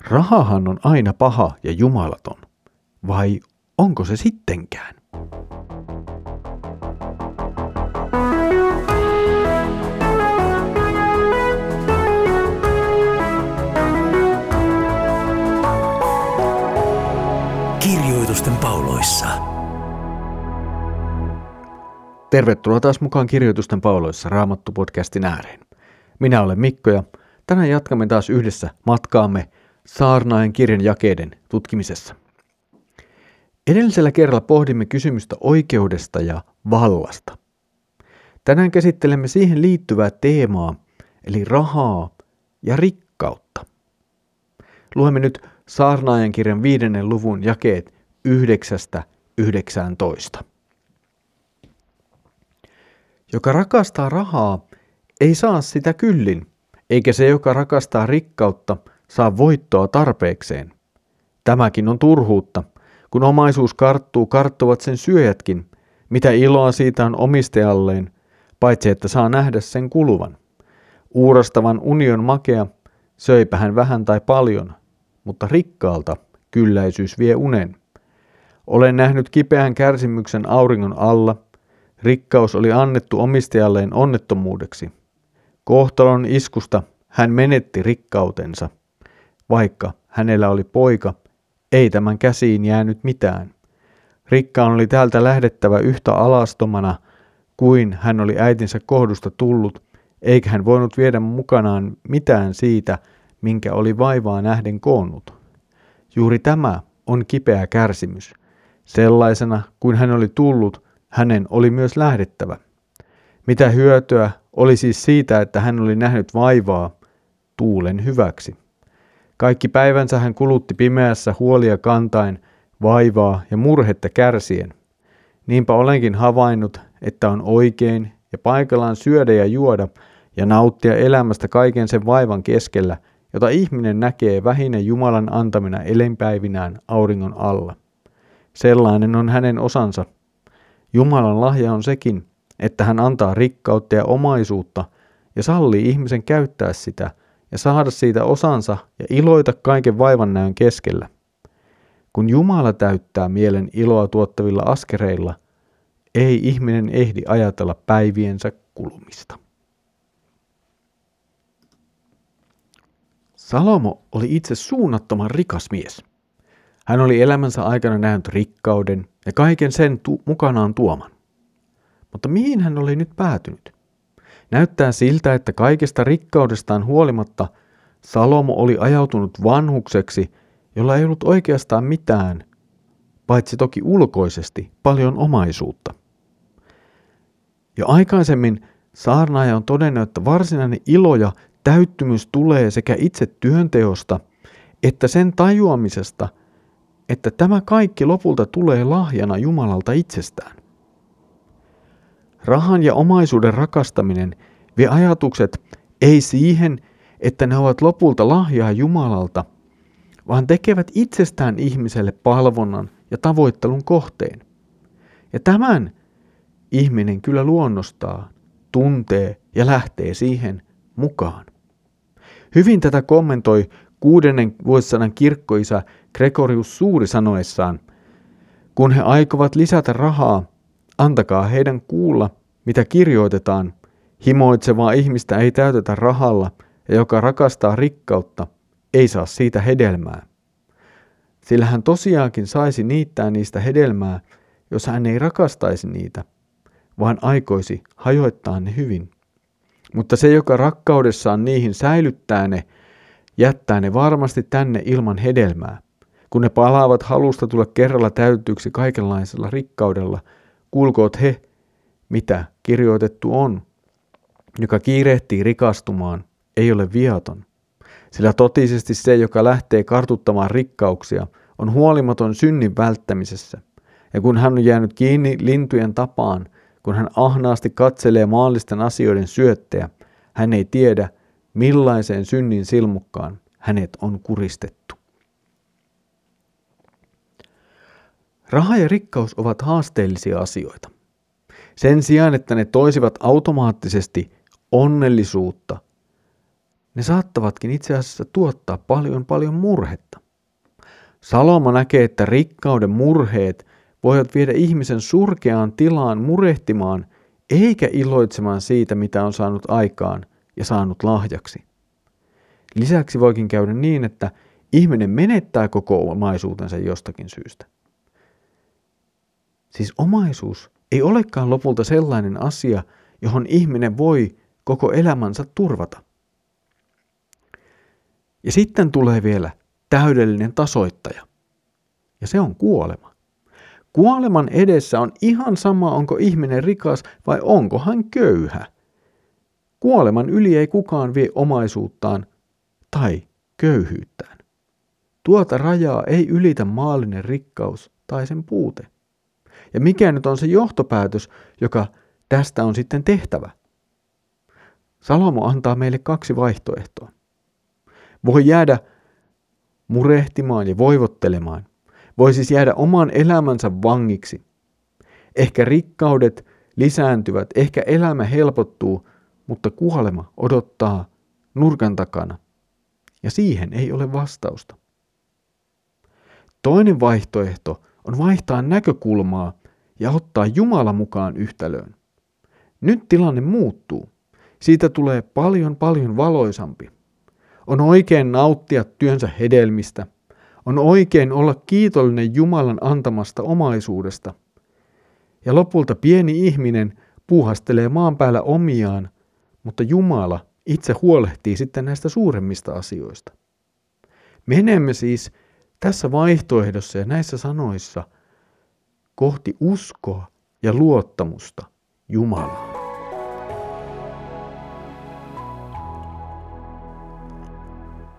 rahahan on aina paha ja jumalaton. Vai onko se sittenkään? Kirjoitusten pauloissa. Tervetuloa taas mukaan Kirjoitusten pauloissa Raamattu-podcastin ääreen. Minä olen Mikko ja tänään jatkamme taas yhdessä matkaamme saarnaajan kirjan jakeiden tutkimisessa. Edellisellä kerralla pohdimme kysymystä oikeudesta ja vallasta. Tänään käsittelemme siihen liittyvää teemaa, eli rahaa ja rikkautta. Luemme nyt saarnaajan kirjan viidennen luvun jakeet yhdeksästä 19. Joka rakastaa rahaa, ei saa sitä kyllin, eikä se, joka rakastaa rikkautta, saa voittoa tarpeekseen. Tämäkin on turhuutta. Kun omaisuus karttuu, karttuvat sen syöjätkin. Mitä iloa siitä on omistajalleen, paitsi että saa nähdä sen kuluvan. Uurastavan union makea, söipä hän vähän tai paljon, mutta rikkaalta kylläisyys vie unen. Olen nähnyt kipeän kärsimyksen auringon alla. Rikkaus oli annettu omistajalleen onnettomuudeksi. Kohtalon iskusta hän menetti rikkautensa. Vaikka hänellä oli poika, ei tämän käsiin jäänyt mitään. Rikkaan oli täältä lähdettävä yhtä alastomana kuin hän oli äitinsä kohdusta tullut, eikä hän voinut viedä mukanaan mitään siitä, minkä oli vaivaa nähden koonnut. Juuri tämä on kipeä kärsimys. Sellaisena kuin hän oli tullut, hänen oli myös lähdettävä. Mitä hyötyä oli siis siitä, että hän oli nähnyt vaivaa tuulen hyväksi. Kaikki päivänsä hän kulutti pimeässä huolia kantain, vaivaa ja murhetta kärsien. Niinpä olenkin havainnut, että on oikein ja paikallaan syödä ja juoda ja nauttia elämästä kaiken sen vaivan keskellä, jota ihminen näkee vähinen Jumalan antamina elinpäivinään auringon alla. Sellainen on hänen osansa. Jumalan lahja on sekin, että hän antaa rikkautta ja omaisuutta ja sallii ihmisen käyttää sitä ja saada siitä osansa ja iloita kaiken vaivan näön keskellä. Kun Jumala täyttää mielen iloa tuottavilla askereilla, ei ihminen ehdi ajatella päiviensä kulumista. Salomo oli itse suunnattoman rikas mies. Hän oli elämänsä aikana nähnyt rikkauden ja kaiken sen tu- mukanaan tuoman. Mutta mihin hän oli nyt päätynyt? Näyttää siltä, että kaikesta rikkaudestaan huolimatta Salomo oli ajautunut vanhukseksi, jolla ei ollut oikeastaan mitään, paitsi toki ulkoisesti paljon omaisuutta. Jo aikaisemmin saarnaaja on todennut, että varsinainen ilo ja täyttymys tulee sekä itse työnteosta että sen tajuamisesta, että tämä kaikki lopulta tulee lahjana Jumalalta itsestään. Rahan ja omaisuuden rakastaminen vie ajatukset ei siihen, että ne ovat lopulta lahjaa Jumalalta, vaan tekevät itsestään ihmiselle palvonnan ja tavoittelun kohteen. Ja tämän ihminen kyllä luonnostaa, tuntee ja lähtee siihen mukaan. Hyvin tätä kommentoi kuudennen vuosisadan kirkkoisa Gregorius Suuri sanoessaan, kun he aikovat lisätä rahaa, Antakaa heidän kuulla, mitä kirjoitetaan. Himoitsevaa ihmistä ei täytetä rahalla, ja joka rakastaa rikkautta, ei saa siitä hedelmää. Sillä hän tosiaankin saisi niittää niistä hedelmää, jos hän ei rakastaisi niitä, vaan aikoisi hajoittaa ne hyvin. Mutta se, joka rakkaudessaan niihin säilyttää ne, jättää ne varmasti tänne ilman hedelmää. Kun ne palaavat halusta tulla kerralla täytetyksi kaikenlaisella rikkaudella – Kuulkoot he, mitä kirjoitettu on. Joka kiirehtii rikastumaan, ei ole viaton. Sillä totisesti se, joka lähtee kartuttamaan rikkauksia, on huolimaton synnin välttämisessä. Ja kun hän on jäänyt kiinni lintujen tapaan, kun hän ahnaasti katselee maallisten asioiden syöttejä, hän ei tiedä, millaiseen synnin silmukkaan hänet on kuristettu. Raha ja rikkaus ovat haasteellisia asioita. Sen sijaan, että ne toisivat automaattisesti onnellisuutta, ne saattavatkin itse asiassa tuottaa paljon paljon murhetta. Salomo näkee, että rikkauden murheet voivat viedä ihmisen surkeaan tilaan murehtimaan eikä iloitsemaan siitä, mitä on saanut aikaan ja saanut lahjaksi. Lisäksi voikin käydä niin, että ihminen menettää koko omaisuutensa jostakin syystä. Siis omaisuus ei olekaan lopulta sellainen asia, johon ihminen voi koko elämänsä turvata. Ja sitten tulee vielä täydellinen tasoittaja. Ja se on kuolema. Kuoleman edessä on ihan sama, onko ihminen rikas vai onko hän köyhä. Kuoleman yli ei kukaan vie omaisuuttaan tai köyhyyttään. Tuota rajaa ei ylitä maallinen rikkaus tai sen puute. Ja mikä nyt on se johtopäätös, joka tästä on sitten tehtävä? Salomo antaa meille kaksi vaihtoehtoa. Voi jäädä murehtimaan ja voivottelemaan. Voi siis jäädä oman elämänsä vangiksi. Ehkä rikkaudet lisääntyvät, ehkä elämä helpottuu, mutta kuolema odottaa nurkan takana. Ja siihen ei ole vastausta. Toinen vaihtoehto on vaihtaa näkökulmaa ja ottaa Jumala mukaan yhtälöön. Nyt tilanne muuttuu. Siitä tulee paljon paljon valoisampi. On oikein nauttia työnsä hedelmistä. On oikein olla kiitollinen Jumalan antamasta omaisuudesta. Ja lopulta pieni ihminen puuhastelee maan päällä omiaan, mutta Jumala itse huolehtii sitten näistä suuremmista asioista. Menemme siis tässä vaihtoehdossa ja näissä sanoissa kohti uskoa ja luottamusta Jumalaan.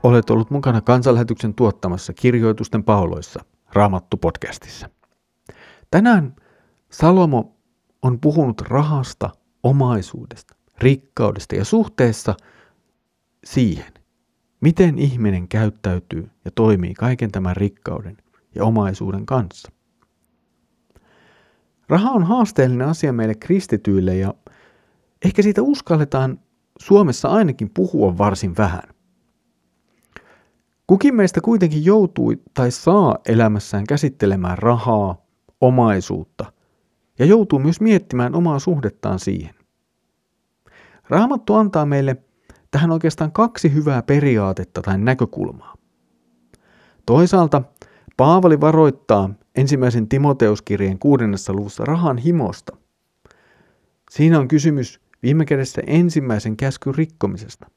Olet ollut mukana kansanlähetyksen tuottamassa kirjoitusten pauloissa Raamattu-podcastissa. Tänään Salomo on puhunut rahasta, omaisuudesta, rikkaudesta ja suhteessa siihen, miten ihminen käyttäytyy ja toimii kaiken tämän rikkauden ja omaisuuden kanssa. Raha on haasteellinen asia meille kristityille ja ehkä siitä uskalletaan Suomessa ainakin puhua varsin vähän. Kukin meistä kuitenkin joutui tai saa elämässään käsittelemään rahaa, omaisuutta ja joutuu myös miettimään omaa suhdettaan siihen. Raamattu antaa meille tähän oikeastaan kaksi hyvää periaatetta tai näkökulmaa. Toisaalta Paavali varoittaa ensimmäisen Timoteuskirjeen kuudennessa luvussa rahan himosta. Siinä on kysymys viime kädessä ensimmäisen käskyn rikkomisesta,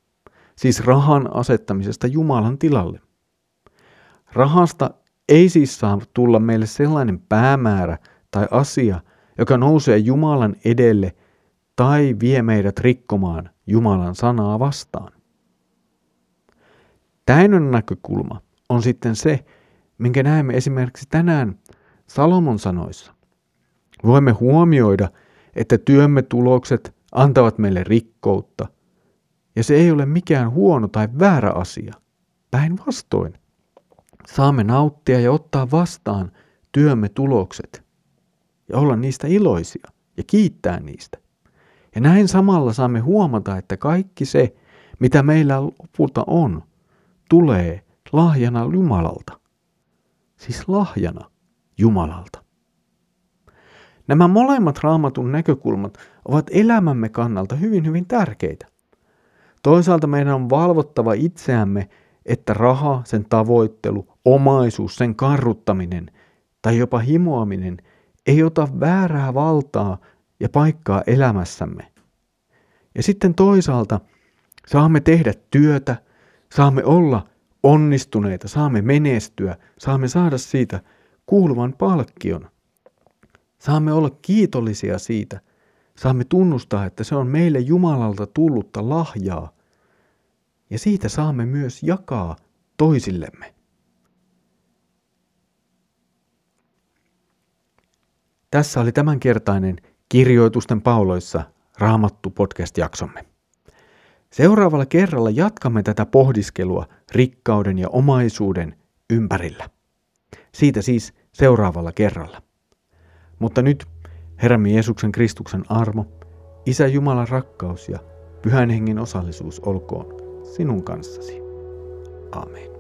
siis rahan asettamisesta Jumalan tilalle. Rahasta ei siis saa tulla meille sellainen päämäärä tai asia, joka nousee Jumalan edelle tai vie meidät rikkomaan Jumalan sanaa vastaan. Täinen näkökulma on sitten se, minkä näemme esimerkiksi tänään Salomon sanoissa. Voimme huomioida, että työmme tulokset antavat meille rikkoutta, ja se ei ole mikään huono tai väärä asia. Päinvastoin. Saamme nauttia ja ottaa vastaan työmme tulokset ja olla niistä iloisia ja kiittää niistä. Ja näin samalla saamme huomata, että kaikki se, mitä meillä lopulta on, tulee lahjana Jumalalta. Siis lahjana Jumalalta. Nämä molemmat raamatun näkökulmat ovat elämämme kannalta hyvin hyvin tärkeitä. Toisaalta meidän on valvottava itseämme, että raha, sen tavoittelu, omaisuus, sen karruttaminen tai jopa himoaminen ei ota väärää valtaa ja paikkaa elämässämme. Ja sitten toisaalta saamme tehdä työtä, saamme olla onnistuneita, saamme menestyä, saamme saada siitä kuuluvan palkkion. Saamme olla kiitollisia siitä, saamme tunnustaa, että se on meille Jumalalta tullutta lahjaa, ja siitä saamme myös jakaa toisillemme. Tässä oli tämänkertainen Kirjoitusten pauloissa Raamattu podcast-jaksomme. Seuraavalla kerralla jatkamme tätä pohdiskelua rikkauden ja omaisuuden ympärillä. Siitä siis seuraavalla kerralla. Mutta nyt Herramme Jeesuksen Kristuksen armo, Isä Jumalan rakkaus ja Pyhän Hengen osallisuus olkoon sinun kanssasi. Amen.